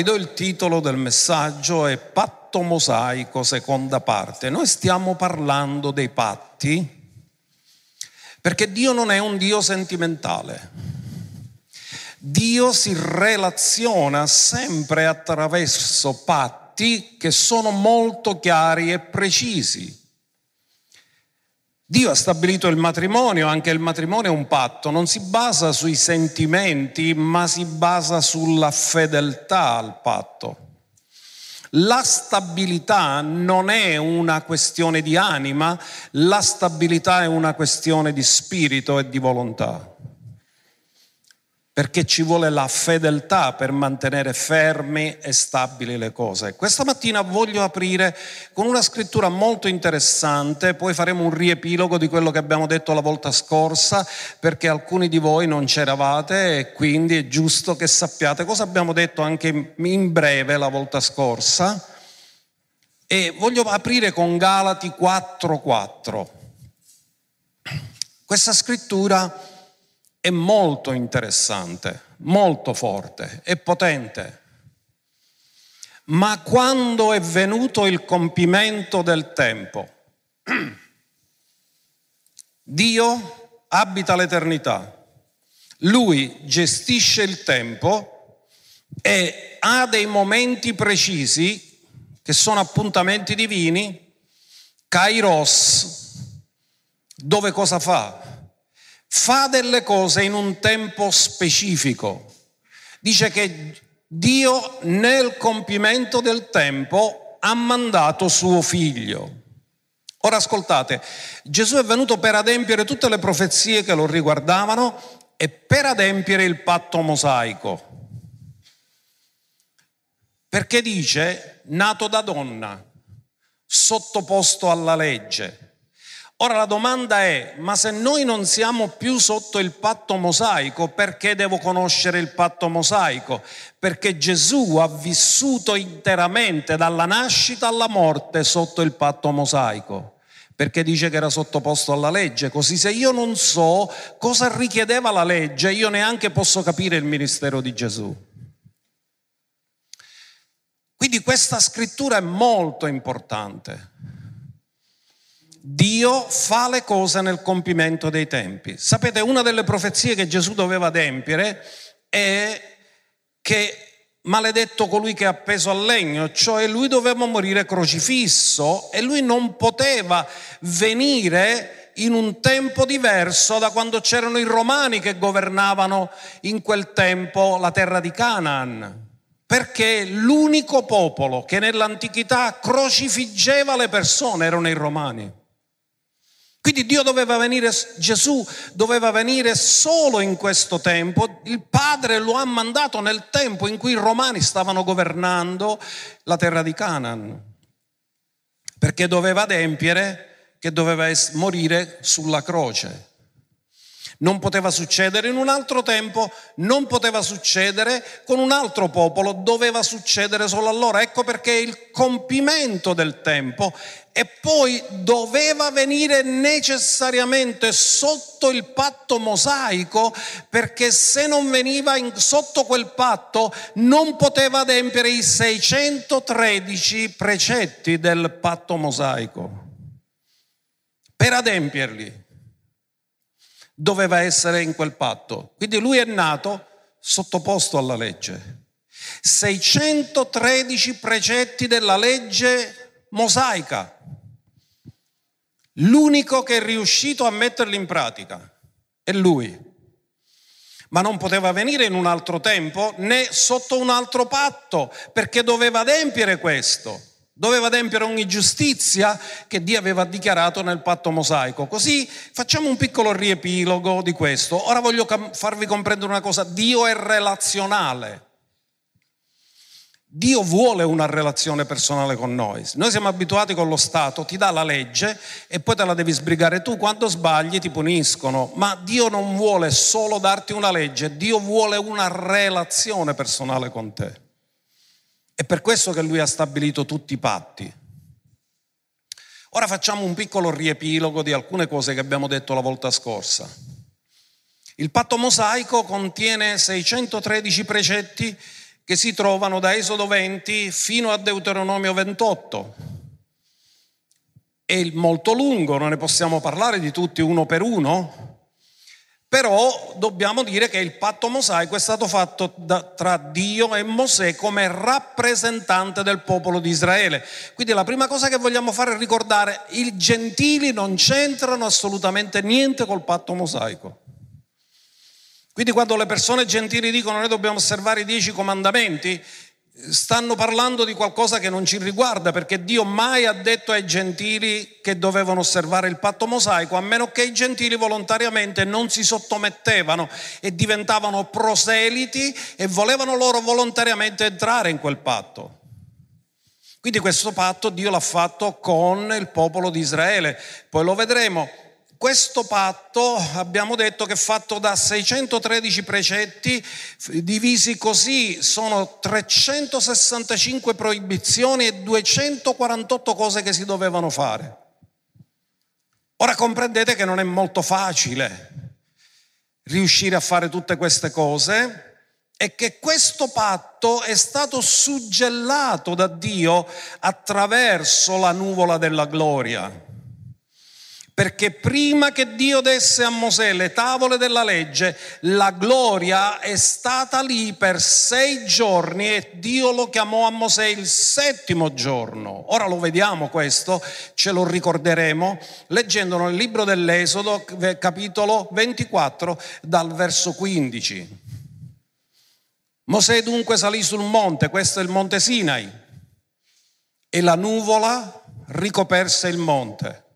vi do il titolo del messaggio, è Patto Mosaico, seconda parte. Noi stiamo parlando dei patti perché Dio non è un Dio sentimentale. Dio si relaziona sempre attraverso patti che sono molto chiari e precisi. Dio ha stabilito il matrimonio, anche il matrimonio è un patto, non si basa sui sentimenti, ma si basa sulla fedeltà al patto. La stabilità non è una questione di anima, la stabilità è una questione di spirito e di volontà perché ci vuole la fedeltà per mantenere fermi e stabili le cose. Questa mattina voglio aprire con una scrittura molto interessante, poi faremo un riepilogo di quello che abbiamo detto la volta scorsa, perché alcuni di voi non c'eravate e quindi è giusto che sappiate cosa abbiamo detto anche in breve la volta scorsa. E voglio aprire con Galati 4:4. Questa scrittura è molto interessante, molto forte e potente. Ma quando è venuto il compimento del tempo, Dio abita l'eternità, Lui gestisce il tempo e ha dei momenti precisi che sono appuntamenti divini, kairos, dove cosa fa? Fa delle cose in un tempo specifico. Dice che Dio nel compimento del tempo ha mandato suo figlio. Ora ascoltate, Gesù è venuto per adempiere tutte le profezie che lo riguardavano e per adempiere il patto mosaico. Perché dice, nato da donna, sottoposto alla legge, Ora la domanda è, ma se noi non siamo più sotto il patto mosaico, perché devo conoscere il patto mosaico? Perché Gesù ha vissuto interamente dalla nascita alla morte sotto il patto mosaico perché dice che era sottoposto alla legge, così se io non so cosa richiedeva la legge, io neanche posso capire il ministero di Gesù. Quindi questa scrittura è molto importante. Dio fa le cose nel compimento dei tempi. Sapete, una delle profezie che Gesù doveva adempiere è che maledetto colui che è appeso al legno, cioè lui doveva morire crocifisso e lui non poteva venire in un tempo diverso da quando c'erano i romani che governavano in quel tempo la terra di Canaan perché l'unico popolo che nell'antichità crocifiggeva le persone erano i romani. Quindi Dio doveva venire, Gesù doveva venire solo in questo tempo, il Padre lo ha mandato nel tempo in cui i romani stavano governando la terra di Canaan, perché doveva adempiere che doveva morire sulla croce. Non poteva succedere in un altro tempo, non poteva succedere con un altro popolo, doveva succedere solo allora. Ecco perché il compimento del tempo e poi doveva venire necessariamente sotto il patto mosaico perché se non veniva in, sotto quel patto non poteva adempiere i 613 precetti del patto mosaico. Per adempierli doveva essere in quel patto. Quindi lui è nato sottoposto alla legge. 613 precetti della legge mosaica. L'unico che è riuscito a metterli in pratica è lui. Ma non poteva venire in un altro tempo né sotto un altro patto, perché doveva adempiere questo doveva adempiere ogni giustizia che Dio aveva dichiarato nel patto mosaico. Così facciamo un piccolo riepilogo di questo. Ora voglio farvi comprendere una cosa, Dio è relazionale. Dio vuole una relazione personale con noi. Noi siamo abituati con lo Stato, ti dà la legge e poi te la devi sbrigare tu. Quando sbagli ti puniscono. Ma Dio non vuole solo darti una legge, Dio vuole una relazione personale con te. È per questo che lui ha stabilito tutti i patti. Ora facciamo un piccolo riepilogo di alcune cose che abbiamo detto la volta scorsa. Il patto mosaico contiene 613 precetti che si trovano da Esodo 20 fino a Deuteronomio 28. È molto lungo, non ne possiamo parlare di tutti uno per uno, però dobbiamo dire che il patto mosaico è stato fatto da, tra Dio e Mosè come rappresentante del popolo di Israele. Quindi la prima cosa che vogliamo fare è ricordare, i gentili non c'entrano assolutamente niente col patto mosaico. Quindi quando le persone gentili dicono noi dobbiamo osservare i dieci comandamenti, stanno parlando di qualcosa che non ci riguarda, perché Dio mai ha detto ai gentili che dovevano osservare il patto mosaico, a meno che i gentili volontariamente non si sottomettevano e diventavano proseliti e volevano loro volontariamente entrare in quel patto. Quindi questo patto Dio l'ha fatto con il popolo di Israele, poi lo vedremo. Questo patto abbiamo detto che è fatto da 613 precetti, divisi così sono 365 proibizioni e 248 cose che si dovevano fare. Ora comprendete che non è molto facile riuscire a fare tutte queste cose e che questo patto è stato suggellato da Dio attraverso la nuvola della gloria perché prima che Dio desse a Mosè le tavole della legge, la gloria è stata lì per sei giorni e Dio lo chiamò a Mosè il settimo giorno. Ora lo vediamo questo, ce lo ricorderemo leggendolo nel libro dell'Esodo, capitolo 24, dal verso 15. Mosè dunque salì sul monte, questo è il monte Sinai, e la nuvola ricoperse il monte.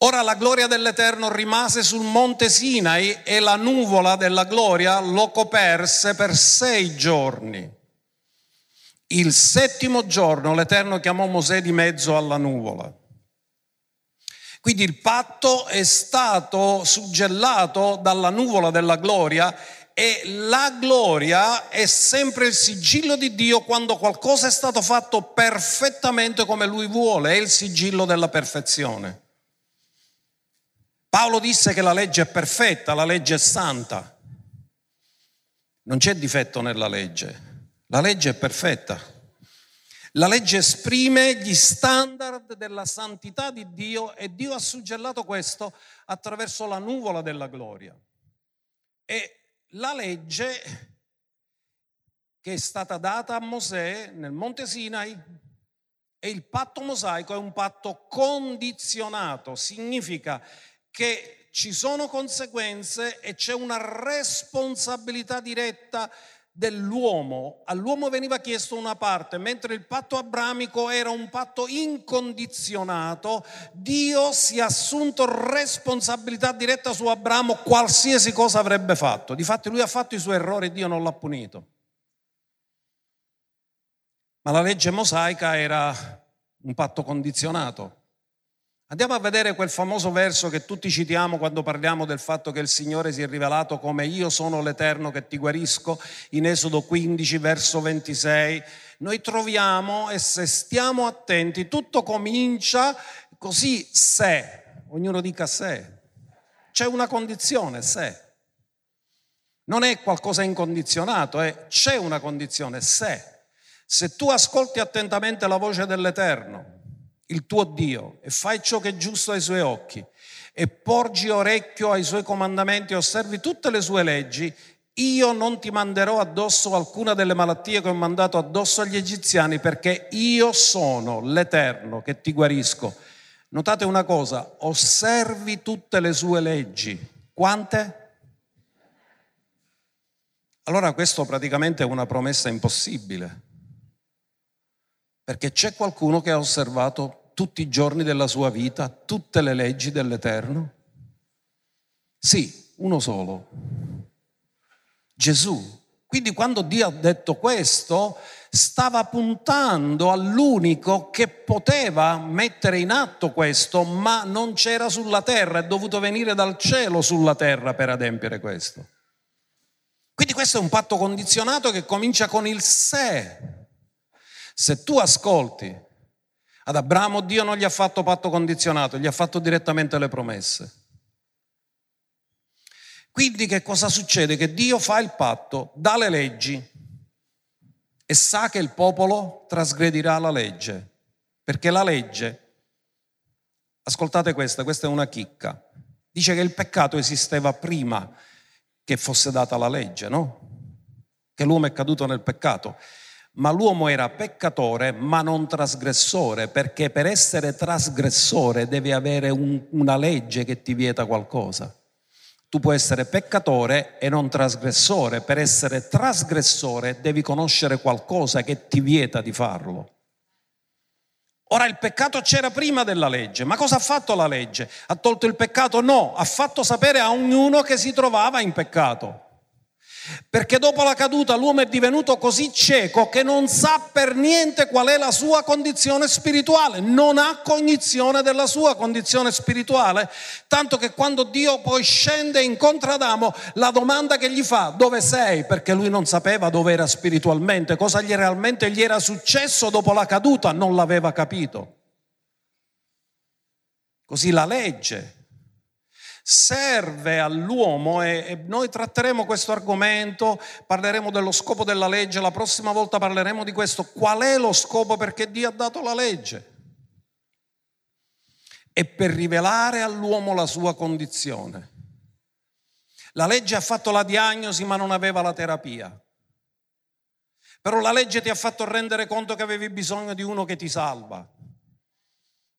Ora la gloria dell'Eterno rimase sul monte Sinai e la nuvola della gloria lo coperse per sei giorni. Il settimo giorno l'Eterno chiamò Mosè di mezzo alla nuvola. Quindi il patto è stato suggellato dalla nuvola della gloria e la gloria è sempre il sigillo di Dio quando qualcosa è stato fatto perfettamente come Lui vuole, è il sigillo della perfezione. Paolo disse che la legge è perfetta, la legge è santa. Non c'è difetto nella legge, la legge è perfetta. La legge esprime gli standard della santità di Dio e Dio ha suggellato questo attraverso la nuvola della gloria. E la legge che è stata data a Mosè nel Monte Sinai e il patto mosaico è un patto condizionato, significa che ci sono conseguenze e c'è una responsabilità diretta dell'uomo. All'uomo veniva chiesto una parte, mentre il patto abramico era un patto incondizionato, Dio si è assunto responsabilità diretta su Abramo qualsiasi cosa avrebbe fatto. Difatti lui ha fatto i suoi errori e Dio non l'ha punito. Ma la legge mosaica era un patto condizionato. Andiamo a vedere quel famoso verso che tutti citiamo quando parliamo del fatto che il Signore si è rivelato come io sono l'Eterno che ti guarisco, in Esodo 15, verso 26. Noi troviamo, e se stiamo attenti, tutto comincia così se, ognuno dica se. C'è una condizione, se. Non è qualcosa incondizionato, è c'è una condizione, se. Se tu ascolti attentamente la voce dell'Eterno, il tuo Dio e fai ciò che è giusto ai suoi occhi e porgi orecchio ai suoi comandamenti e osservi tutte le sue leggi, io non ti manderò addosso alcuna delle malattie che ho mandato addosso agli egiziani perché io sono l'Eterno che ti guarisco. Notate una cosa, osservi tutte le sue leggi. Quante? Allora questo praticamente è una promessa impossibile, perché c'è qualcuno che ha osservato tutti i giorni della sua vita, tutte le leggi dell'Eterno? Sì, uno solo, Gesù. Quindi quando Dio ha detto questo, stava puntando all'unico che poteva mettere in atto questo, ma non c'era sulla terra, è dovuto venire dal cielo sulla terra per adempiere questo. Quindi questo è un patto condizionato che comincia con il se. Se tu ascolti ad Abramo Dio non gli ha fatto patto condizionato, gli ha fatto direttamente le promesse. Quindi che cosa succede? Che Dio fa il patto, dà le leggi e sa che il popolo trasgredirà la legge, perché la legge, ascoltate questa, questa è una chicca, dice che il peccato esisteva prima che fosse data la legge, no? Che l'uomo è caduto nel peccato. Ma l'uomo era peccatore ma non trasgressore, perché per essere trasgressore devi avere un, una legge che ti vieta qualcosa. Tu puoi essere peccatore e non trasgressore, per essere trasgressore devi conoscere qualcosa che ti vieta di farlo. Ora il peccato c'era prima della legge, ma cosa ha fatto la legge? Ha tolto il peccato? No, ha fatto sapere a ognuno che si trovava in peccato. Perché dopo la caduta l'uomo è divenuto così cieco che non sa per niente qual è la sua condizione spirituale, non ha cognizione della sua condizione spirituale, tanto che quando Dio poi scende e incontra Adamo, la domanda che gli fa, dove sei? Perché lui non sapeva dove era spiritualmente, cosa gli realmente gli era successo dopo la caduta, non l'aveva capito. Così la legge serve all'uomo e, noi tratteremo questo argomento, parleremo dello scopo della legge, la prossima volta parleremo di questo, qual è lo scopo perché Dio ha dato la legge? È per rivelare all'uomo la sua condizione. La legge ha fatto la diagnosi ma non aveva la terapia. Però la legge ti ha fatto rendere conto che avevi bisogno di uno che ti salva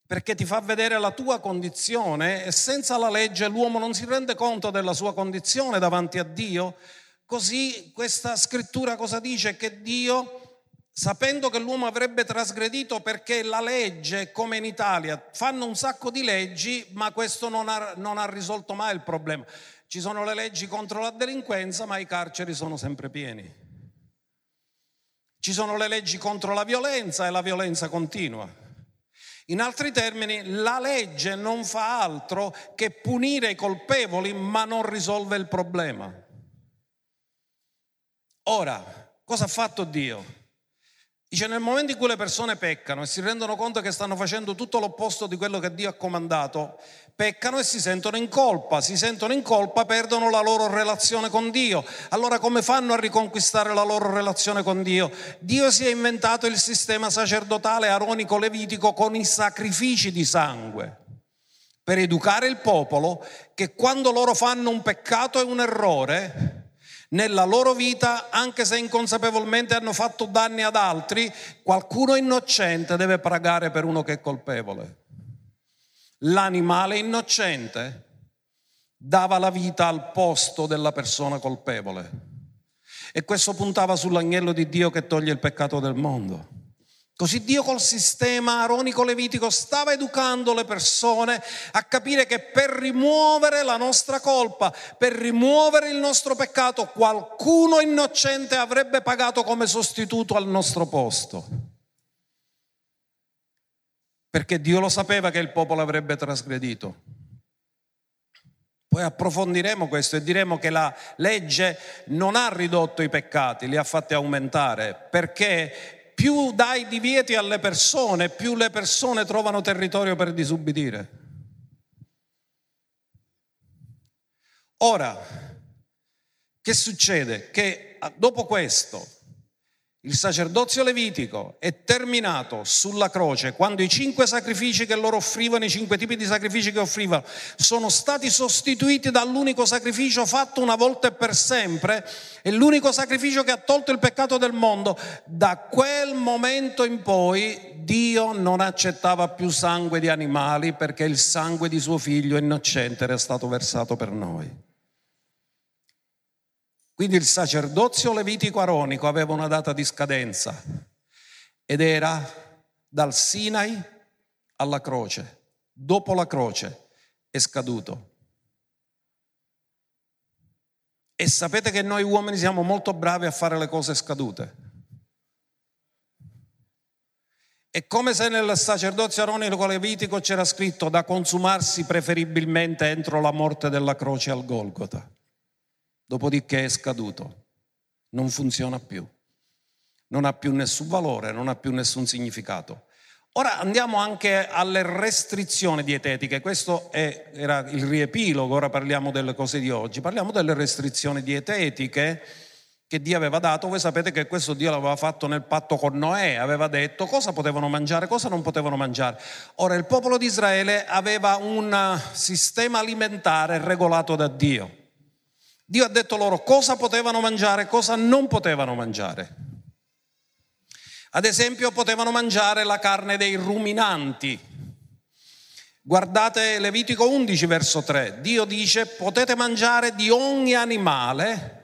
perché ti fa vedere la tua condizione e senza la legge l'uomo non si rende conto della sua condizione davanti a Dio. Così questa scrittura cosa dice? Che Dio, sapendo che l'uomo avrebbe trasgredito perché la legge, come in Italia, fanno un sacco di leggi, ma questo non ha, non ha risolto mai il problema. Ci sono le leggi contro la delinquenza, ma i carceri sono sempre pieni. Ci sono le leggi contro la violenza e la violenza continua. In altri termini, la legge non fa altro che punire i colpevoli, ma non risolve il problema. Ora, cosa ha fatto Dio? Dice nel momento in cui le persone peccano e si rendono conto che stanno facendo tutto l'opposto di quello che Dio ha comandato, peccano e si sentono in colpa, si sentono in colpa, perdono la loro relazione con Dio. Allora come fanno a riconquistare la loro relazione con Dio? Dio si è inventato il sistema sacerdotale aronico-levitico con i sacrifici di sangue per educare il popolo che quando loro fanno un peccato e un errore, nella loro vita, anche se inconsapevolmente hanno fatto danni ad altri, qualcuno innocente deve pagare per uno che è colpevole. L'animale innocente dava la vita al posto della persona colpevole. E questo puntava sull'agnello di Dio che toglie il peccato del mondo. Così Dio col sistema aronico-levitico stava educando le persone a capire che per rimuovere la nostra colpa, per rimuovere il nostro peccato, qualcuno innocente avrebbe pagato come sostituto al nostro posto. Perché Dio lo sapeva che il popolo avrebbe trasgredito. Poi approfondiremo questo e diremo che la legge non ha ridotto i peccati, li ha fatti aumentare, perché più dai divieti alle persone, più le persone trovano territorio per disubbidire. Ora, che succede? Che dopo questo il sacerdozio levitico è terminato sulla croce quando i cinque sacrifici che loro offrivano, i cinque tipi di sacrifici che offrivano, sono stati sostituiti dall'unico sacrificio fatto una volta e per sempre e l'unico sacrificio che ha tolto il peccato del mondo. Da quel momento in poi Dio non accettava più sangue di animali perché il sangue di suo figlio innocente era stato versato per noi. Quindi il sacerdozio levitico aronico aveva una data di scadenza ed era dal Sinai alla croce. Dopo la croce è scaduto. E sapete che noi uomini siamo molto bravi a fare le cose scadute. È come se nel sacerdozio aronico levitico c'era scritto da consumarsi preferibilmente entro la morte della croce al Golgota dopodiché è scaduto, non funziona più, non ha più nessun valore, non ha più nessun significato. Ora andiamo anche alle restrizioni dietetiche, questo è, era il riepilogo, ora parliamo delle cose di oggi, parliamo delle restrizioni dietetiche che Dio aveva dato, voi sapete che questo Dio l'aveva fatto nel patto con Noè, aveva detto cosa potevano mangiare, cosa non potevano mangiare. Ora il popolo di Israele aveva un sistema alimentare regolato da Dio. Dio ha detto loro cosa potevano mangiare, cosa non potevano mangiare. Ad esempio potevano mangiare la carne dei ruminanti. Guardate Levitico 11 verso 3. Dio dice potete mangiare di ogni animale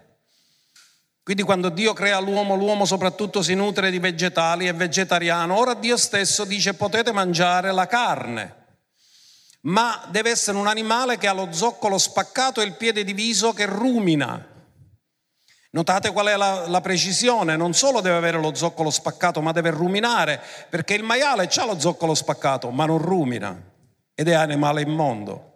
quindi quando Dio crea l'uomo, l'uomo soprattutto si nutre di vegetali, è vegetariano. Ora Dio stesso dice potete mangiare la carne, ma deve essere un animale che ha lo zoccolo spaccato e il piede diviso che rumina. Notate qual è la, la, precisione, non solo deve avere lo zoccolo spaccato, ma deve ruminare, perché il maiale ha lo zoccolo spaccato, ma non rumina ed è animale immondo.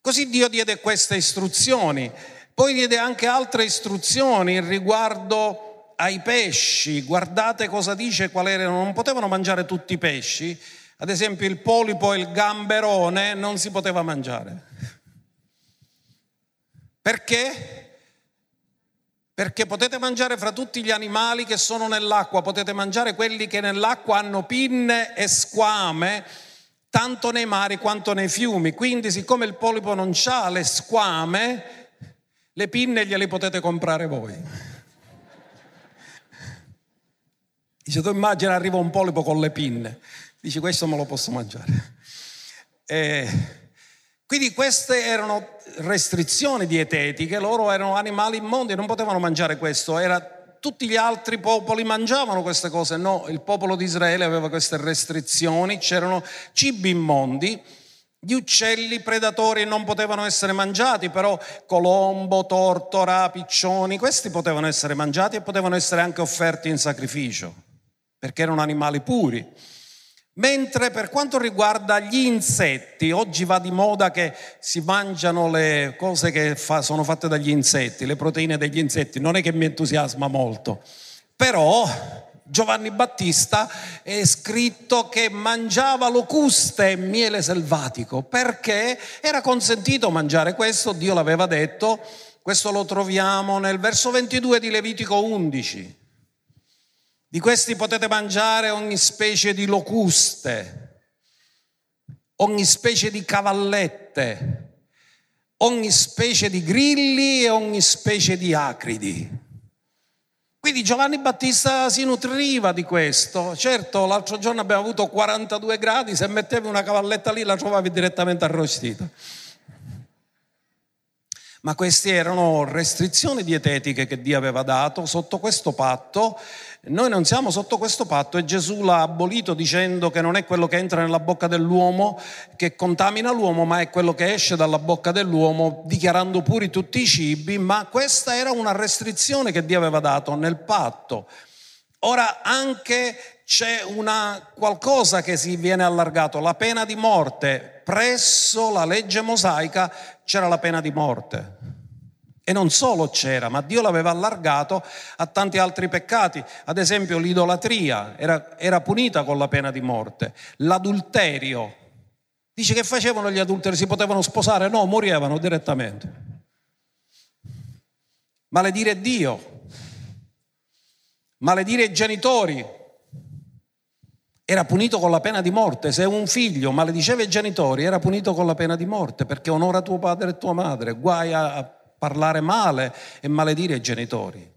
Così Dio diede queste istruzioni poi diede anche altre istruzioni riguardo ai pesci. Guardate cosa dice, qual erano, non potevano mangiare tutti i pesci. Ad esempio il polipo e il gamberone non si poteva mangiare. Perché? Perché potete mangiare fra tutti gli animali che sono nell'acqua, potete mangiare quelli che nell'acqua hanno pinne e squame, tanto nei mari quanto nei fiumi. Quindi siccome il polipo non ha le squame, le pinne gliele potete comprare voi. Dice, tu immagina arriva un polipo con le pinne. Dice, questo me lo posso mangiare. E quindi queste erano restrizioni dietetiche, loro erano animali immondi, non potevano mangiare questo. Era, tutti gli altri popoli mangiavano queste cose, no, il popolo di Israele aveva queste restrizioni, c'erano cibi immondi gli uccelli predatori non potevano essere mangiati, però colombo, tortora, piccioni, questi potevano essere mangiati e potevano essere anche offerti in sacrificio, perché erano animali puri. Mentre per quanto riguarda gli insetti, oggi va di moda che si mangiano le cose che fa, sono fatte dagli insetti, le proteine degli insetti, non è che mi entusiasma molto, però Giovanni Battista è scritto che mangiava locuste e miele selvatico perché era consentito mangiare questo, Dio l'aveva detto, questo lo troviamo nel verso 22 di Levitico 11. Di questi potete mangiare ogni specie di locuste, ogni specie di cavallette, ogni specie di grilli e ogni specie di acridi. Quindi Giovanni Battista si nutriva di questo. Certo, l'altro giorno abbiamo avuto 42 gradi, se mettevi una cavalletta lì la trovavi direttamente arrostita. Ma queste erano restrizioni dietetiche che Dio aveva dato sotto questo patto noi non siamo sotto questo patto e Gesù l'ha abolito dicendo che non è quello che entra nella bocca dell'uomo che contamina l'uomo, ma è quello che esce dalla bocca dell'uomo dichiarando puri tutti i cibi, ma questa era una restrizione che Dio aveva dato nel patto. Ora anche c'è una qualcosa che si viene allargato, la pena di morte. Presso la legge mosaica c'era la pena di morte. E non solo c'era, ma Dio l'aveva allargato a tanti altri peccati. Ad esempio l'idolatria era, era punita con la pena di morte. L'adulterio. Dice che facevano gli adulteri? Si potevano sposare? No, morivano direttamente. Maledire Dio. Maledire i genitori. Era punito con la pena di morte. Se un figlio malediceva i genitori, era punito con la pena di morte perché onora tuo padre e tua madre. Guai a parlare male e maledire i genitori.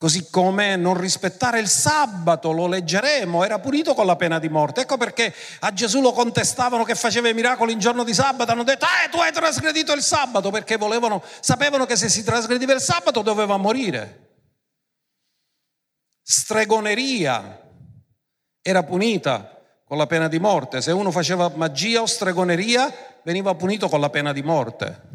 Così come non rispettare il sabato, lo leggeremo, era punito con la pena di morte. Ecco perché a Gesù lo contestavano che faceva i miracoli in giorno di sabato, hanno detto, eh, tu hai trasgredito il sabato, perché volevano, sapevano che se si trasgrediva il sabato doveva morire. Stregoneria era punita con la pena di morte. Se uno faceva magia o stregoneria, veniva punito con la pena di morte.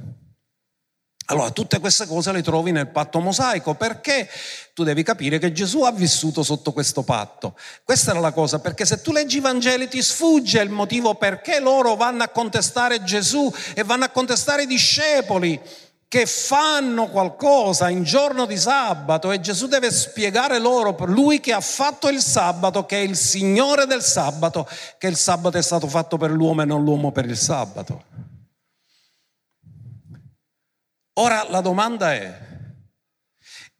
Allora, tutte queste cose le trovi nel patto mosaico perché tu devi capire che Gesù ha vissuto sotto questo patto. Questa era la cosa, perché se tu leggi i Vangeli ti sfugge il motivo perché loro vanno a contestare Gesù e vanno a contestare i discepoli che fanno qualcosa in giorno di sabato e Gesù deve spiegare loro, per lui che ha fatto il sabato, che è il Signore del sabato, che il sabato è stato fatto per l'uomo e non l'uomo per il sabato. Ora la domanda è,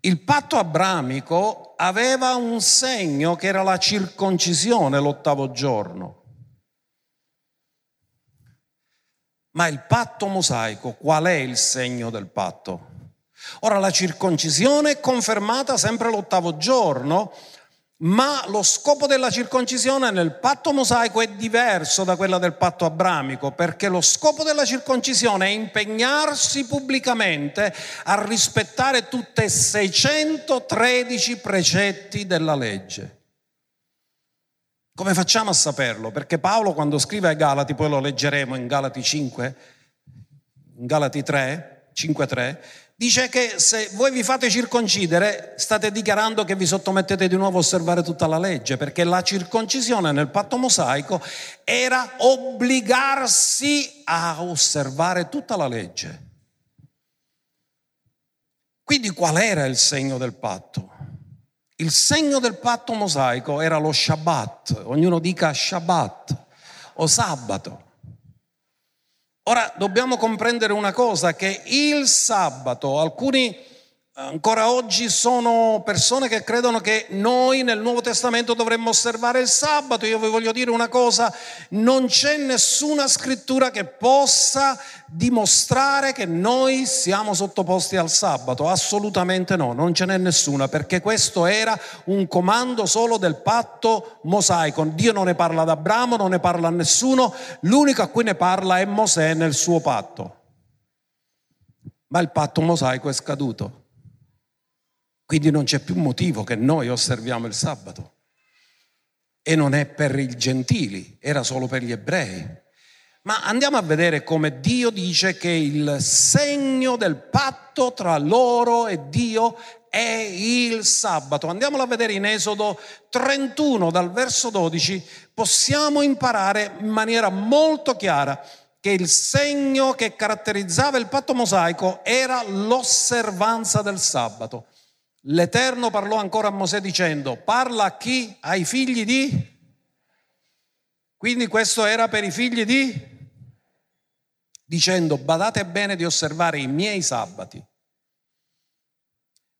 Il patto abramico aveva un segno che era la circoncisione l'ottavo giorno. Ma il patto mosaico, qual è il segno del patto? Ora la circoncisione è confermata sempre l'ottavo giorno, ma lo scopo della circoncisione nel patto mosaico è diverso da quella del patto abramico, perché lo scopo della circoncisione è impegnarsi pubblicamente a rispettare tutti e 613 precetti della legge. Come facciamo a saperlo? Perché Paolo quando scrive ai Galati, poi lo leggeremo in Galati 5, in Galati 3, 5, 3, dice che se voi vi fate circoncidere state dichiarando che vi sottomettete di nuovo a osservare tutta la legge, perché la circoncisione nel patto mosaico era obbligarsi a osservare tutta la legge. Quindi qual era il segno del patto? Il segno del patto mosaico era lo Shabbat, ognuno dica Shabbat o sabato. Ora dobbiamo comprendere una cosa, che il sabato, alcuni Ancora oggi sono persone che credono che noi nel Nuovo Testamento dovremmo osservare il sabato. Io vi voglio dire una cosa, non c'è nessuna scrittura che possa dimostrare che noi siamo sottoposti al sabato, assolutamente no, non ce n'è nessuna, perché questo era un comando solo del patto mosaico. Dio non ne parla ad Abramo, non ne parla a nessuno, l'unico a cui ne parla è Mosè nel suo patto. Ma il patto mosaico è scaduto. Quindi non c'è più motivo che noi osserviamo il sabato. E non è per i gentili, era solo per gli ebrei. Ma andiamo a vedere come Dio dice che il segno del patto tra loro e Dio è il sabato. Andiamolo a vedere in Esodo 31 dal verso 12. Possiamo imparare in maniera molto chiara che il segno che caratterizzava il patto mosaico era l'osservanza del sabato. L'Eterno parlò ancora a Mosè dicendo, parla a chi? Ai figli di? Quindi questo era per i figli di? Dicendo, badate bene di osservare i miei sabati,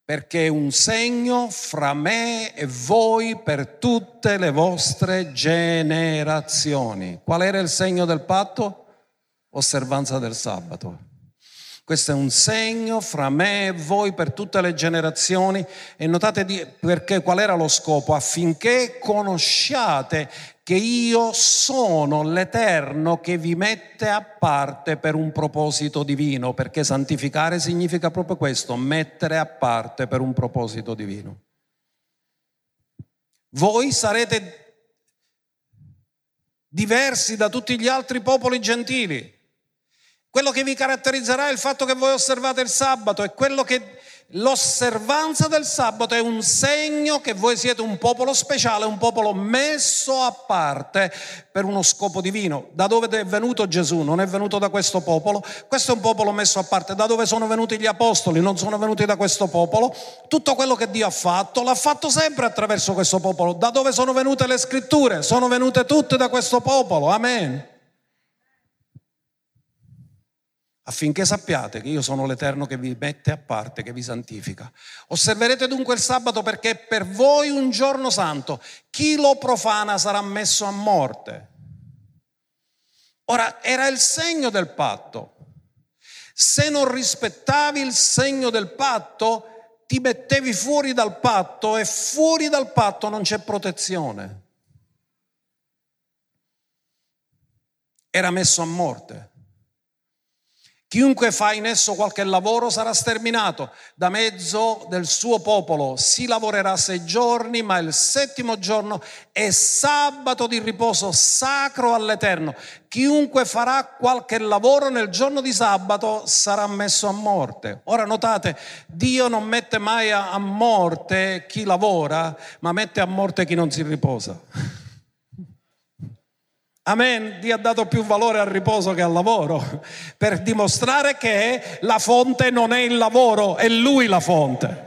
perché è un segno fra me e voi per tutte le vostre generazioni. Qual era il segno del patto? Osservanza del sabato. Questo è un segno fra me e voi per tutte le generazioni e notate di, perché qual era lo scopo? Affinché conosciate che io sono l'Eterno che vi mette a parte per un proposito divino, perché santificare significa proprio questo, mettere a parte per un proposito divino. Voi sarete diversi da tutti gli altri popoli gentili quello che vi caratterizzerà è il fatto che voi osservate il sabato e quello che l'osservanza del sabato è un segno che voi siete un popolo speciale, un popolo messo a parte per uno scopo divino. Da dove è venuto Gesù? Non è venuto da questo popolo. Questo è un popolo messo a parte. Da dove sono venuti gli apostoli? Non sono venuti da questo popolo. Tutto quello che Dio ha fatto l'ha fatto sempre attraverso questo popolo. Da dove sono venute le scritture? Sono venute tutte da questo popolo. Amen. Affinché sappiate che io sono l'Eterno che vi mette a parte, che vi santifica. Osserverete dunque il sabato perché è per voi un giorno santo. Chi lo profana sarà messo a morte. Ora, era il segno del patto. Se non rispettavi il segno del patto, ti mettevi fuori dal patto e fuori dal patto non c'è protezione. Era messo a morte. Chiunque fa in esso qualche lavoro sarà sterminato da mezzo del suo popolo. Si lavorerà sei giorni, ma il settimo giorno è sabato di riposo sacro all'Eterno. Chiunque farà qualche lavoro nel giorno di sabato sarà messo a morte. Ora notate, Dio non mette mai a morte chi lavora, ma mette a morte chi non si riposa. Amen. Dio ha dato più valore al riposo che al lavoro per dimostrare che la fonte non è il lavoro, è Lui la fonte.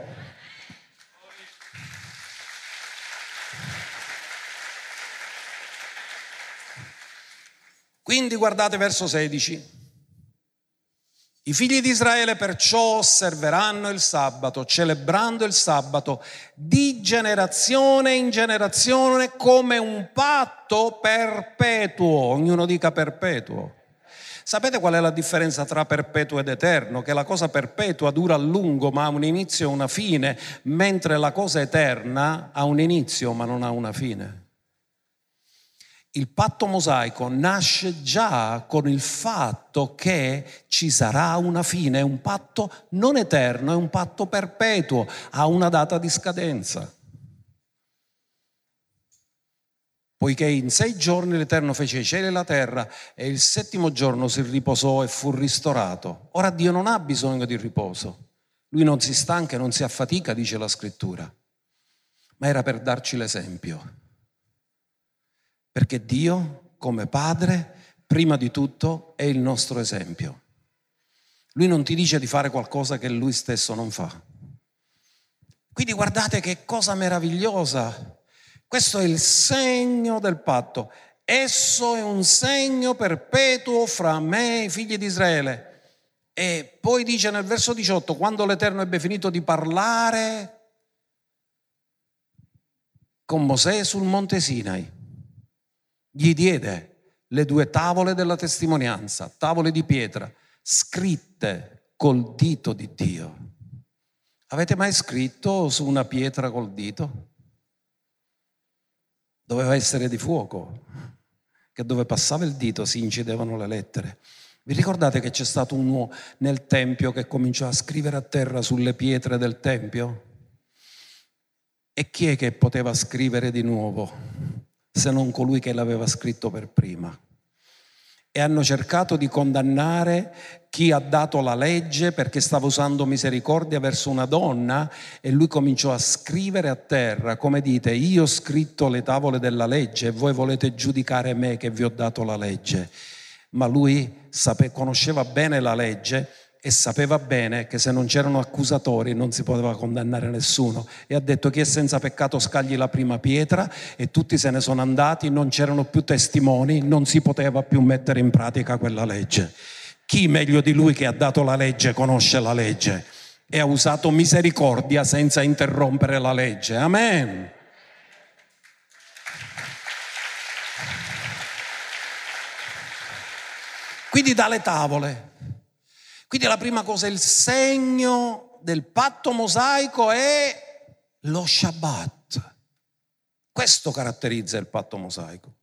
Quindi guardate verso 16. I figli di Israele perciò osserveranno il sabato, celebrando il sabato di generazione in generazione come un patto perpetuo. Ognuno dica perpetuo. Sapete qual è la differenza tra perpetuo ed eterno? Che la cosa perpetua dura a lungo ma ha un inizio e una fine, mentre la cosa eterna ha un inizio ma non ha una fine. Il patto mosaico nasce già con il fatto che ci sarà una fine, è un patto non eterno, è un patto perpetuo, ha una data di scadenza. Poiché in sei giorni l'Eterno fece i cieli e la terra e il settimo giorno si riposò e fu ristorato. Ora Dio non ha bisogno di riposo. Lui non si stanca e non si affatica, dice la scrittura, ma era per darci l'esempio perché Dio, come Padre, prima di tutto è il nostro esempio. Lui non ti dice di fare qualcosa che lui stesso non fa. Quindi guardate che cosa meravigliosa. Questo è il segno del patto. Esso è un segno perpetuo fra me e i figli di Israele. E poi dice nel verso 18, quando l'Eterno ebbe finito di parlare con Mosè sul monte Sinai, gli diede le due tavole della testimonianza, tavole di pietra, scritte col dito di Dio. Avete mai scritto su una pietra col dito? Doveva essere di fuoco, che dove passava il dito si incidevano le lettere. Vi ricordate che c'è stato uno nel Tempio che cominciò a scrivere a terra sulle pietre del Tempio? E chi è che poteva scrivere di nuovo? Se non colui che l'aveva scritto per prima. E hanno cercato di condannare chi ha dato la legge perché stava usando misericordia verso una donna e lui cominciò a scrivere a terra, come dite, io ho scritto le tavole della legge e voi volete giudicare me che vi ho dato la legge. Ma lui sape, conosceva bene la legge e sapeva bene che se non c'erano accusatori non si poteva condannare nessuno e ha detto chi è senza peccato scagli la prima pietra e tutti se ne sono andati, non c'erano più testimoni, non si poteva più mettere in pratica quella legge. Chi meglio di lui che ha dato la legge conosce la legge e ha usato misericordia senza interrompere la legge. Amen. Quindi dalle tavole quindi la prima cosa, il segno del patto mosaico è lo Shabbat. Questo caratterizza il patto mosaico.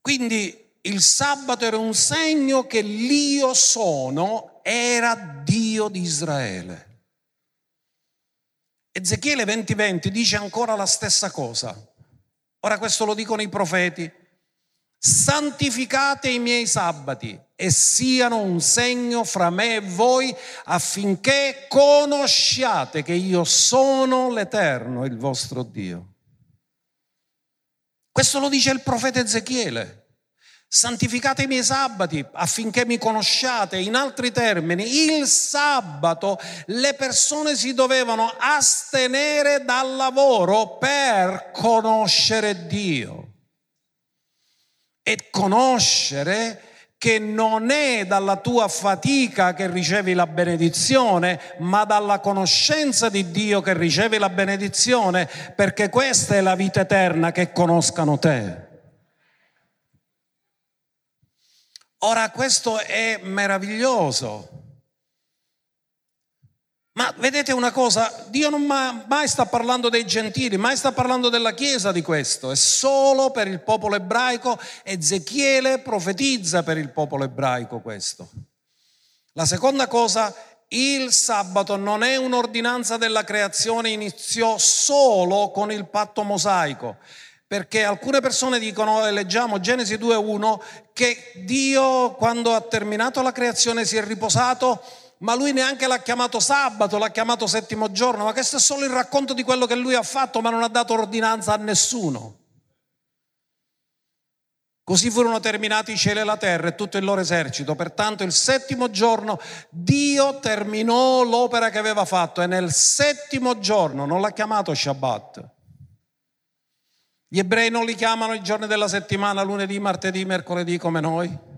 Quindi il sabato era un segno che l'io sono era Dio di Israele. Ezechiele 20:20 dice ancora la stessa cosa. Ora questo lo dicono i profeti santificate i miei sabati e siano un segno fra me e voi affinché conosciate che io sono l'Eterno, il vostro Dio. Questo lo dice il profeta Ezechiele. Santificate i miei sabati affinché mi conosciate. In altri termini, il sabato le persone si dovevano astenere dal lavoro per conoscere Dio e conoscere che non è dalla tua fatica che ricevi la benedizione, ma dalla conoscenza di Dio che ricevi la benedizione, perché questa è la vita eterna che conoscano te. Ora questo è meraviglioso. Ma vedete una cosa, Dio non mai sta parlando dei gentili, mai sta parlando della Chiesa di questo, è solo per il popolo ebraico. Ezechiele profetizza per il popolo ebraico questo. La seconda cosa, il sabato non è un'ordinanza della creazione, iniziò solo con il patto mosaico. Perché alcune persone dicono, e leggiamo Genesi 2.1, che Dio quando ha terminato la creazione si è riposato ma lui neanche l'ha chiamato sabato, l'ha chiamato settimo giorno, ma questo è solo il racconto di quello che lui ha fatto, ma non ha dato ordinanza a nessuno. Così furono terminati i cieli e la terra e tutto il loro esercito. Pertanto il settimo giorno Dio terminò l'opera che aveva fatto e nel settimo giorno non l'ha chiamato Shabbat. Gli ebrei non li chiamano i giorni della settimana, lunedì, martedì, mercoledì come noi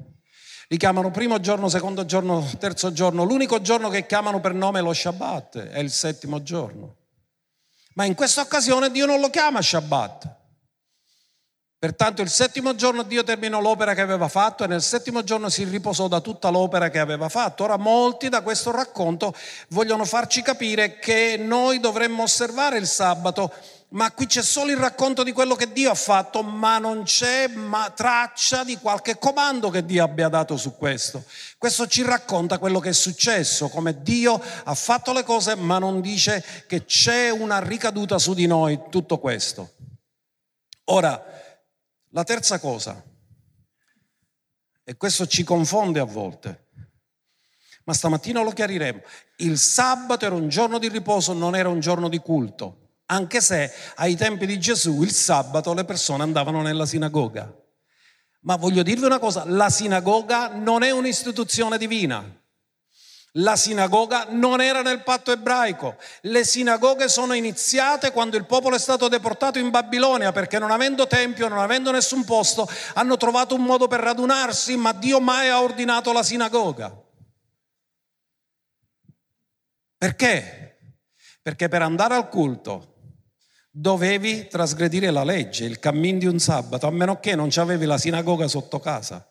Li chiamano primo giorno, secondo giorno, terzo giorno. L'unico giorno che chiamano per nome è lo Shabbat, è il settimo giorno. Ma in questa occasione Dio non lo chiama Shabbat. Pertanto il settimo giorno Dio terminò l'opera che aveva fatto e nel settimo giorno si riposò da tutta l'opera che aveva fatto. Ora molti da questo racconto vogliono farci capire che noi dovremmo osservare il sabato ma qui c'è solo il racconto di quello che Dio ha fatto, ma non c'è ma traccia di qualche comando che Dio abbia dato su questo. Questo ci racconta quello che è successo, come Dio ha fatto le cose, ma non dice che c'è una ricaduta su di noi tutto questo. Ora, la terza cosa, e questo ci confonde a volte, ma stamattina lo chiariremo, il sabato era un giorno di riposo, non era un giorno di culto anche se ai tempi di Gesù il sabato le persone andavano nella sinagoga. Ma voglio dirvi una cosa, la sinagoga non è un'istituzione divina. La sinagoga non era nel patto ebraico. Le sinagoghe sono iniziate quando il popolo è stato deportato in Babilonia perché non avendo tempio, non avendo nessun posto, hanno trovato un modo per radunarsi, ma Dio mai ha ordinato la sinagoga. Perché? Perché per andare al culto dovevi trasgredire la legge, il cammin di un sabato, a meno che non avevi la sinagoga sotto casa.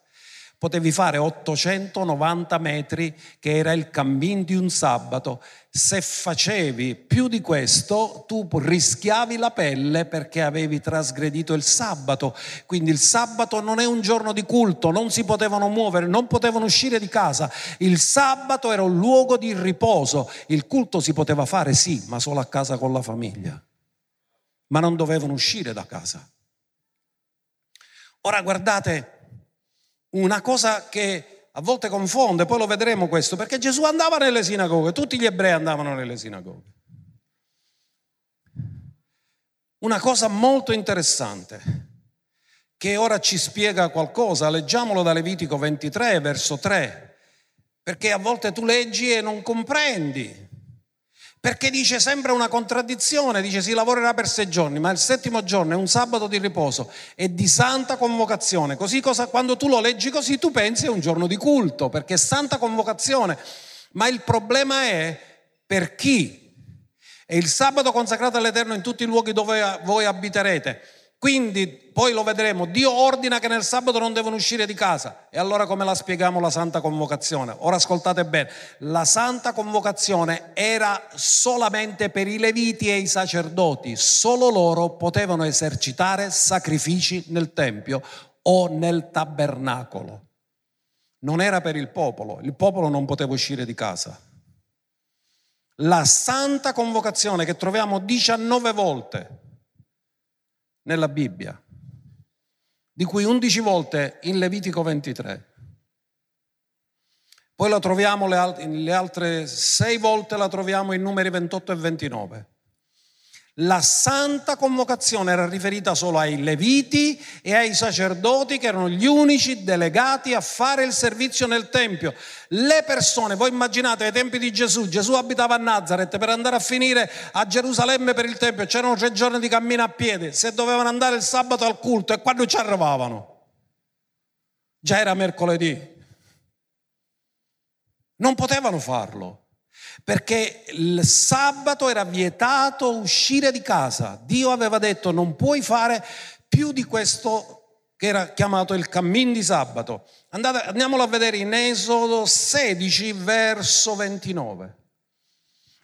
Potevi fare 890 metri, che era il cammin di un sabato. Se facevi più di questo, tu rischiavi la pelle perché avevi trasgredito il sabato. Quindi il sabato non è un giorno di culto, non si potevano muovere, non potevano uscire di casa. Il sabato era un luogo di riposo. Il culto si poteva fare, sì, ma solo a casa con la famiglia ma non dovevano uscire da casa. Ora guardate, una cosa che a volte confonde, poi lo vedremo questo, perché Gesù andava nelle sinagoghe, tutti gli ebrei andavano nelle sinagoghe. Una cosa molto interessante che ora ci spiega qualcosa, leggiamolo da Levitico 23, verso 3, perché a volte tu leggi e non comprendi perché dice sempre una contraddizione, dice si lavorerà per sei giorni, ma il settimo giorno è un sabato di riposo e di santa convocazione. Così cosa, quando tu lo leggi così tu pensi è un giorno di culto, perché è santa convocazione. Ma il problema è per chi? È il sabato consacrato all'Eterno in tutti i luoghi dove voi abiterete. Quindi poi lo vedremo, Dio ordina che nel sabato non devono uscire di casa. E allora come la spieghiamo la santa convocazione? Ora ascoltate bene, la santa convocazione era solamente per i leviti e i sacerdoti, solo loro potevano esercitare sacrifici nel Tempio o nel tabernacolo. Non era per il popolo, il popolo non poteva uscire di casa. La santa convocazione che troviamo 19 volte nella Bibbia, di cui 11 volte in Levitico 23. Poi la troviamo le, altre 6 volte la troviamo in numeri 28 e 29. La santa convocazione era riferita solo ai leviti e ai sacerdoti che erano gli unici delegati a fare il servizio nel Tempio. Le persone, voi immaginate ai tempi di Gesù, Gesù abitava a Nazareth, per andare a finire a Gerusalemme per il Tempio c'erano tre giorni di cammino a piedi, se dovevano andare il sabato al culto e quando ci arrivavano? Già era mercoledì. Non potevano farlo perché il sabato era vietato uscire di casa. Dio aveva detto non puoi fare più di questo che era chiamato il cammin di sabato. Andate, andiamolo a vedere in Esodo 16, verso 29.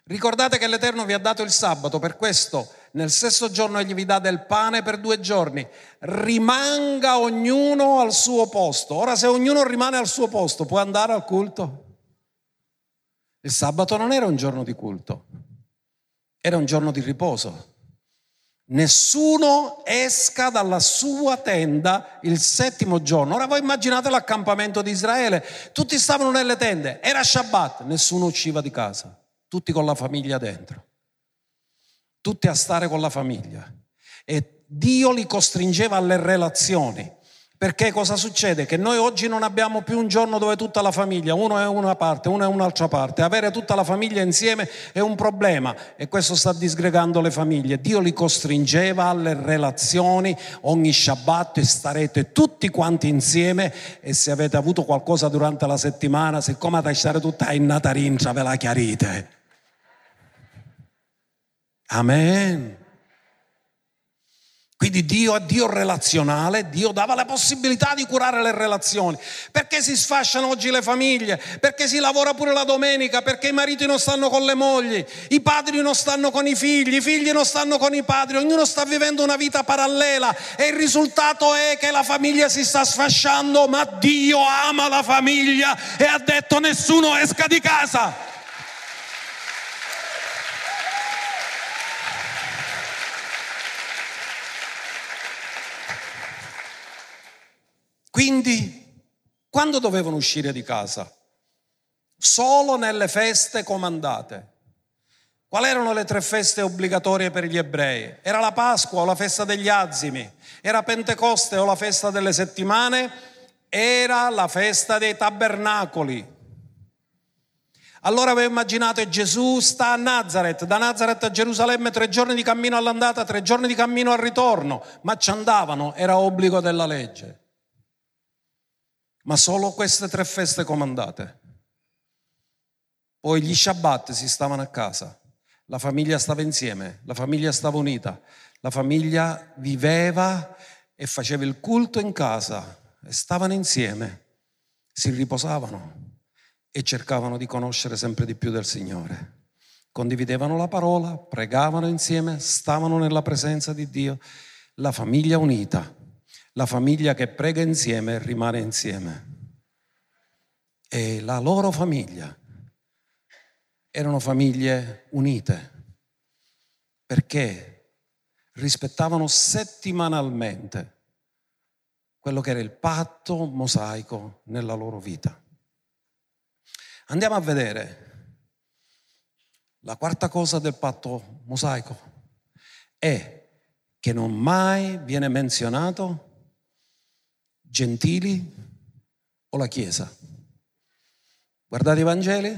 Ricordate che l'Eterno vi ha dato il sabato, per questo nel stesso giorno egli vi dà del pane per due giorni. Rimanga ognuno al suo posto. Ora se ognuno rimane al suo posto, può andare al culto? Il sabato non era un giorno di culto, era un giorno di riposo. Nessuno esca dalla sua tenda il settimo giorno. Ora voi immaginate l'accampamento di Israele, tutti stavano nelle tende, era Shabbat, nessuno usciva di casa, tutti con la famiglia dentro, tutti a stare con la famiglia. E Dio li costringeva alle relazioni Perché cosa succede? Che noi oggi non abbiamo più un giorno dove tutta la famiglia, uno è una parte, uno è un'altra parte. Avere tutta la famiglia insieme è un problema e questo sta disgregando le famiglie. Dio li costringeva alle relazioni ogni Shabbat e starete tutti quanti insieme e se avete avuto qualcosa durante la settimana, siccome da stare tutta in Natarintra ve la chiarite. Amen. Quindi Dio è Dio relazionale, Dio dava la possibilità di curare le relazioni. Perché si sfasciano oggi le famiglie? Perché si lavora pure la domenica? Perché i mariti non stanno con le mogli, i padri non stanno con i figli, i figli non stanno con i padri, ognuno sta vivendo una vita parallela e il risultato è che la famiglia si sta sfasciando, ma Dio ama la famiglia e ha detto nessuno esca di casa. Quindi, quando dovevano uscire di casa? Solo nelle feste comandate. Quali erano le tre feste obbligatorie per gli ebrei? Era la Pasqua o la festa degli azimi, era Pentecoste o la festa delle settimane, era la festa dei tabernacoli. Allora avevo immaginato che Gesù sta a Nazareth, da Nazareth a Gerusalemme tre giorni di cammino all'andata, tre giorni di cammino al ritorno, ma ci andavano, era obbligo della legge ma solo queste tre feste comandate. Poi gli Shabbat si stavano a casa, la famiglia stava insieme, la famiglia stava unita, la famiglia viveva e faceva il culto in casa e stavano insieme, si riposavano e cercavano di conoscere sempre di più del Signore. Condividevano la parola, pregavano insieme, stavano nella presenza di Dio, la famiglia unita la famiglia che prega insieme rimane insieme. E la loro famiglia erano famiglie unite perché rispettavano settimanalmente quello che era il patto mosaico nella loro vita. Andiamo a vedere la quarta cosa del patto mosaico è che non mai viene menzionato gentili o la Chiesa. Guardate i Vangeli,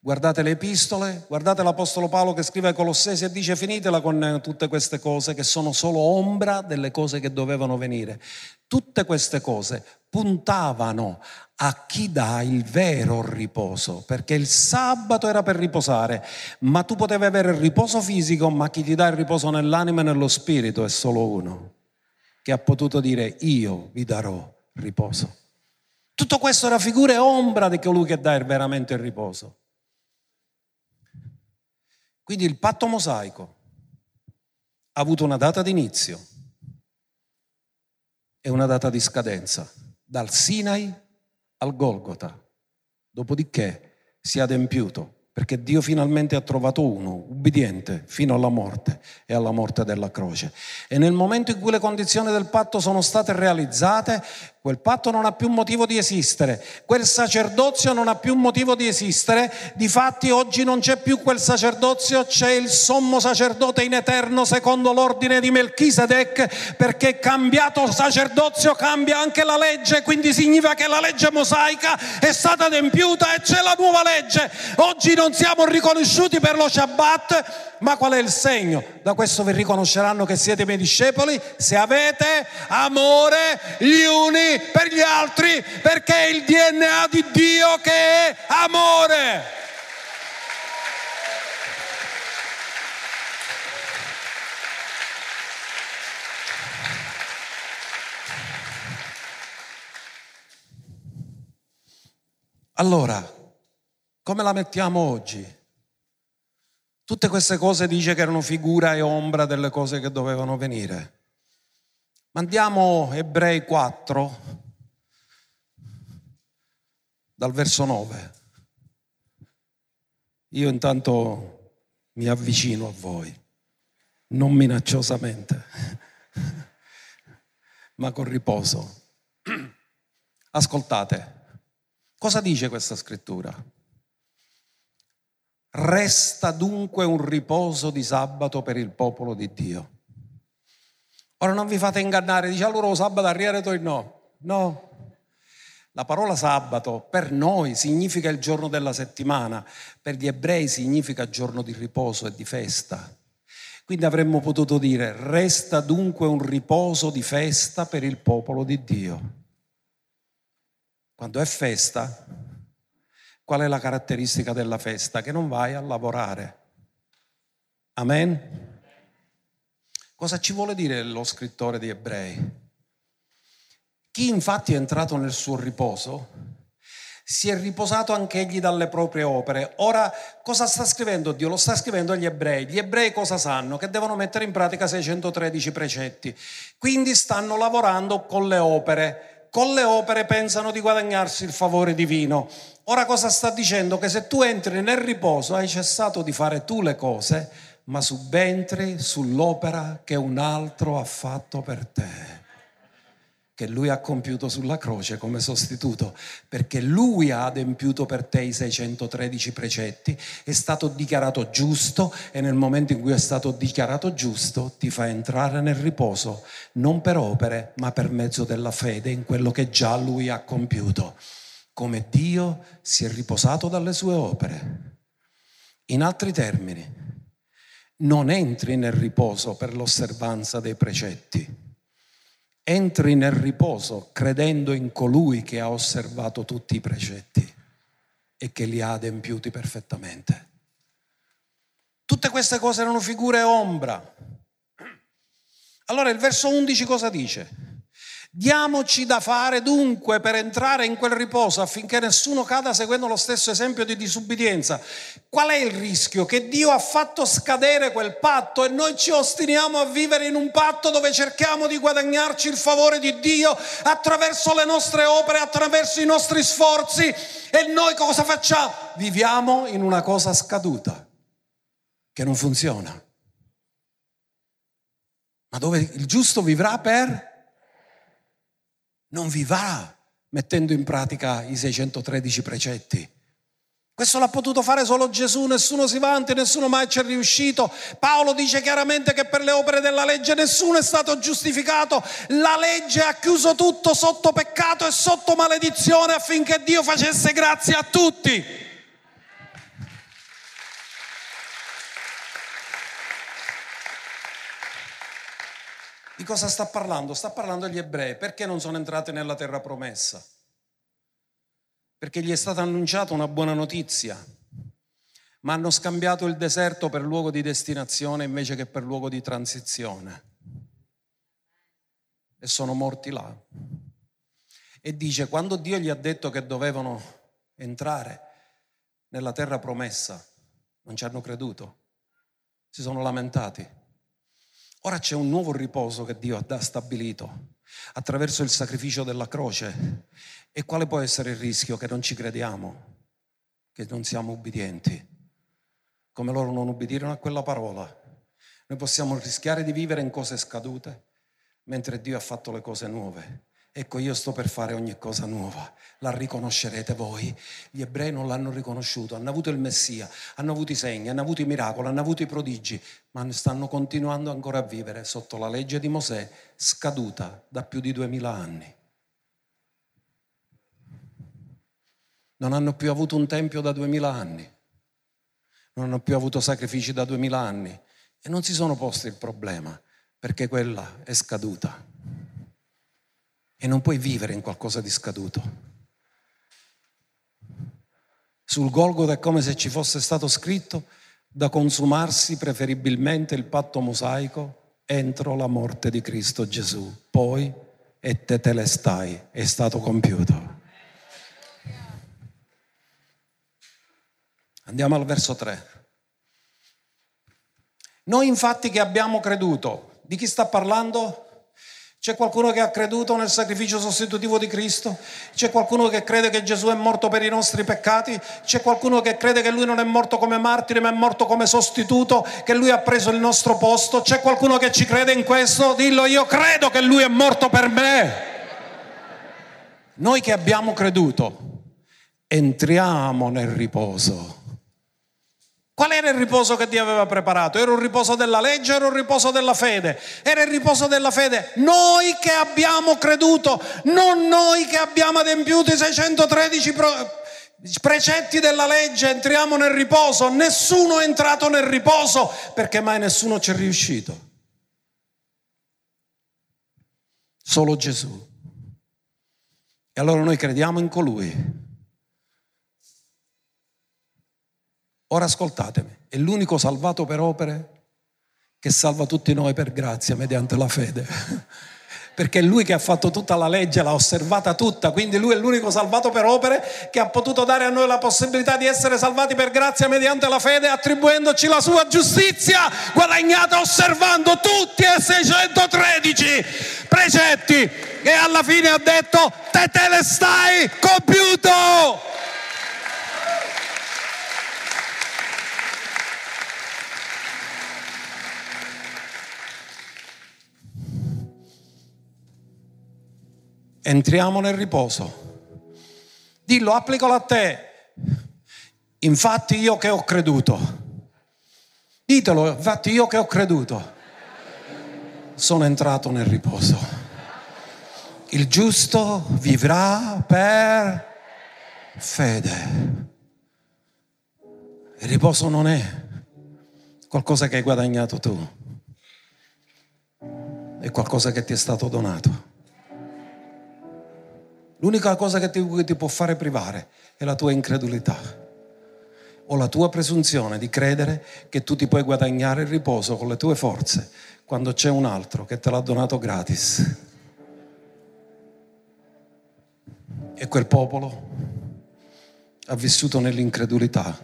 guardate le epistole, guardate l'Apostolo Paolo che scrive ai Colossesi e dice finitela con tutte queste cose che sono solo ombra delle cose che dovevano venire. Tutte queste cose puntavano a chi dà il vero riposo, perché il sabato era per riposare, ma tu potevi avere il riposo fisico, ma chi ti dà il riposo nell'anima e nello spirito è solo uno che ha potuto dire io vi darò riposo. Tutto questo era figura e ombra di colui che dà veramente il riposo. Quindi il patto mosaico ha avuto una data di inizio e una data di scadenza, dal Sinai al Golgota. Dopodiché si è adempiuto perché Dio finalmente ha trovato uno ubbidiente fino alla morte e alla morte della croce. E nel momento in cui le condizioni del patto sono state realizzate, Quel patto non ha più motivo di esistere, quel sacerdozio non ha più motivo di esistere, difatti oggi non c'è più quel sacerdozio, c'è il sommo sacerdote in eterno secondo l'ordine di Melchisedec, perché cambiato sacerdozio cambia anche la legge, quindi significa che la legge mosaica è stata adempiuta e c'è la nuova legge. Oggi non siamo riconosciuti per lo Shabbat, ma qual è il segno? Da questo vi riconosceranno che siete miei discepoli se avete amore gli uni per gli altri, perché è il DNA di Dio che è amore. Allora, come la mettiamo oggi? Tutte queste cose dice che erano figura e ombra delle cose che dovevano venire. Ma andiamo Ebrei 4, dal verso 9. Io intanto mi avvicino a voi, non minacciosamente, ma con riposo. Ascoltate, cosa dice questa scrittura? Resta dunque un riposo di sabato per il popolo di Dio. Ora non vi fate ingannare, dice allora lo sabato arrivare tu no. No. La parola sabato per noi significa il giorno della settimana, per gli ebrei significa giorno di riposo e di festa. Quindi avremmo potuto dire resta dunque un riposo di festa per il popolo di Dio. Quando è festa, qual è la caratteristica della festa? Che non vai a lavorare. Amen? Cosa ci vuole dire lo scrittore di Ebrei? Chi infatti è entrato nel suo riposo si è riposato anche egli dalle proprie opere. Ora, cosa sta scrivendo Dio? Lo sta scrivendo agli ebrei. Gli ebrei cosa sanno? Che devono mettere in pratica 613 precetti. Quindi stanno lavorando con le opere con le opere pensano di guadagnarsi il favore divino. Ora cosa sta dicendo? Che se tu entri nel riposo hai cessato di fare tu le cose, ma subentri sull'opera che un altro ha fatto per te che lui ha compiuto sulla croce come sostituto, perché lui ha adempiuto per te i 613 precetti, è stato dichiarato giusto e nel momento in cui è stato dichiarato giusto ti fa entrare nel riposo, non per opere, ma per mezzo della fede in quello che già lui ha compiuto, come Dio si è riposato dalle sue opere. In altri termini, non entri nel riposo per l'osservanza dei precetti entri nel riposo credendo in colui che ha osservato tutti i precetti e che li ha adempiuti perfettamente. Tutte queste cose erano figure ombra. Allora il verso 11 cosa dice? Diamoci da fare dunque per entrare in quel riposo affinché nessuno cada seguendo lo stesso esempio di disubbidienza. Qual è il rischio? Che Dio ha fatto scadere quel patto e noi ci ostiniamo a vivere in un patto dove cerchiamo di guadagnarci il favore di Dio attraverso le nostre opere, attraverso i nostri sforzi e noi cosa facciamo? Viviamo in una cosa scaduta che non funziona. Ma dove il giusto vivrà per non vivrà mettendo in pratica i 613 precetti. Questo l'ha potuto fare solo Gesù, nessuno si vanti, nessuno mai ci è riuscito. Paolo dice chiaramente che per le opere della legge nessuno è stato giustificato. La legge ha chiuso tutto sotto peccato e sotto maledizione affinché Dio facesse grazia a tutti. Di cosa sta parlando? Sta parlando agli ebrei. Perché non sono entrati nella terra promessa? Perché gli è stata annunciata una buona notizia, ma hanno scambiato il deserto per luogo di destinazione invece che per luogo di transizione. E sono morti là. E dice, quando Dio gli ha detto che dovevano entrare nella terra promessa, non ci hanno creduto, si sono lamentati Ora c'è un nuovo riposo che Dio ha stabilito attraverso il sacrificio della croce. E quale può essere il rischio? Che non ci crediamo, che non siamo ubbidienti. Come loro non ubbidirono a quella parola. Noi possiamo rischiare di vivere in cose scadute, mentre Dio ha fatto le cose nuove. Ecco, io sto per fare ogni cosa nuova, la riconoscerete voi. Gli ebrei non l'hanno riconosciuto, hanno avuto il Messia, hanno avuto i segni, hanno avuto i miracoli, hanno avuto i prodigi, ma stanno continuando ancora a vivere sotto la legge di Mosè, scaduta da più di duemila anni. Non hanno più avuto un tempio da duemila anni, non hanno più avuto sacrifici da duemila anni. E non si sono posti il problema perché quella è scaduta e non puoi vivere in qualcosa di scaduto. Sul Golgotha è come se ci fosse stato scritto da consumarsi preferibilmente il patto mosaico entro la morte di Cristo Gesù. Poi e te te le stai, è stato compiuto. Andiamo al verso 3. Noi infatti che abbiamo creduto, di chi sta parlando? C'è qualcuno che ha creduto nel sacrificio sostitutivo di Cristo? C'è qualcuno che crede che Gesù è morto per i nostri peccati? C'è qualcuno che crede che Lui non è morto come martire ma è morto come sostituto, che Lui ha preso il nostro posto? C'è qualcuno che ci crede in questo? Dillo, io credo che Lui è morto per me. Noi che abbiamo creduto, entriamo nel riposo. Qual era il riposo che Dio aveva preparato? Era un riposo della legge, era un riposo della fede. Era il riposo della fede. Noi che abbiamo creduto, non noi che abbiamo adempiuto i 613 precetti della legge, entriamo nel riposo. Nessuno è entrato nel riposo perché mai nessuno ci è riuscito. Solo Gesù. E allora noi crediamo in colui Ora ascoltatemi, è l'unico salvato per opere che salva tutti noi per grazia mediante la fede. Perché è lui che ha fatto tutta la legge, l'ha osservata tutta, quindi lui è l'unico salvato per opere che ha potuto dare a noi la possibilità di essere salvati per grazia mediante la fede, attribuendoci la sua giustizia guadagnata osservando tutti e 613 precetti. E alla fine ha detto, te te le stai compiuto! Entriamo nel riposo. Dillo, applicalo a te. Infatti io che ho creduto. Ditelo, infatti io che ho creduto. Sono entrato nel riposo. Il giusto vivrà per fede. Il riposo non è qualcosa che hai guadagnato tu, è qualcosa che ti è stato donato. L'unica cosa che ti, che ti può fare privare è la tua incredulità o la tua presunzione di credere che tu ti puoi guadagnare il riposo con le tue forze quando c'è un altro che te l'ha donato gratis. E quel popolo ha vissuto nell'incredulità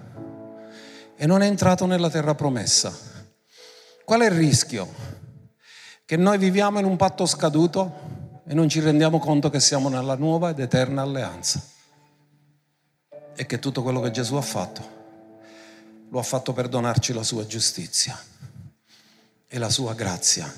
e non è entrato nella terra promessa. Qual è il rischio? Che noi viviamo in un patto scaduto e non ci rendiamo conto che siamo nella nuova ed eterna alleanza e che tutto quello che Gesù ha fatto lo ha fatto per donarci la sua giustizia e la sua grazia.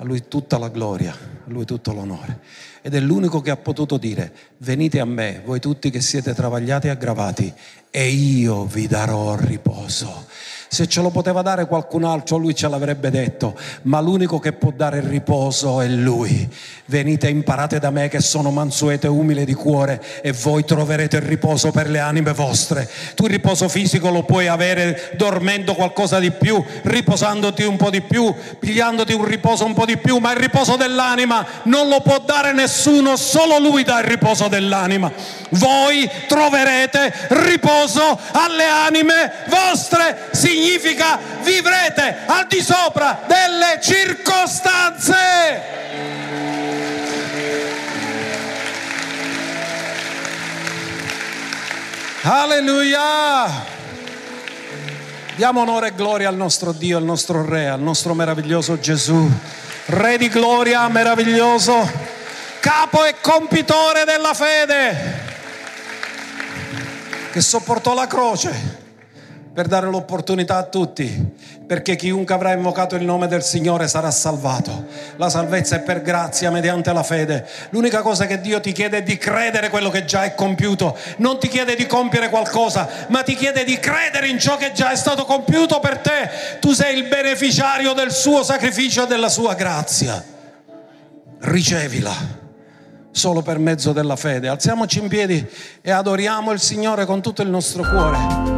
A lui tutta la gloria, a lui tutto l'onore. Ed è l'unico che ha potuto dire, venite a me, voi tutti che siete travagliati e aggravati, e io vi darò riposo. Se ce lo poteva dare qualcun altro, lui ce l'avrebbe detto, ma l'unico che può dare il riposo è lui. Venite imparate da me che sono mansueto e umile di cuore e voi troverete il riposo per le anime vostre. Tu il riposo fisico lo puoi avere dormendo qualcosa di più, riposandoti un po' di più, pigliandoti un riposo un po' di più, ma il riposo dell'anima non lo può dare nessuno, solo lui dà il riposo dell'anima. Voi troverete riposo alle anime vostre. Significa vivrete al di sopra delle circostanze. Alleluia! Diamo onore e gloria al nostro Dio, al nostro Re, al nostro meraviglioso Gesù. Re di gloria, meraviglioso, capo e compitore della fede, che sopportò la croce per dare l'opportunità a tutti, perché chiunque avrà invocato il nome del Signore sarà salvato. La salvezza è per grazia mediante la fede. L'unica cosa che Dio ti chiede è di credere quello che già è compiuto. Non ti chiede di compiere qualcosa, ma ti chiede di credere in ciò che già è stato compiuto per te. Tu sei il beneficiario del suo sacrificio e della sua grazia. Ricevila solo per mezzo della fede. Alziamoci in piedi e adoriamo il Signore con tutto il nostro cuore.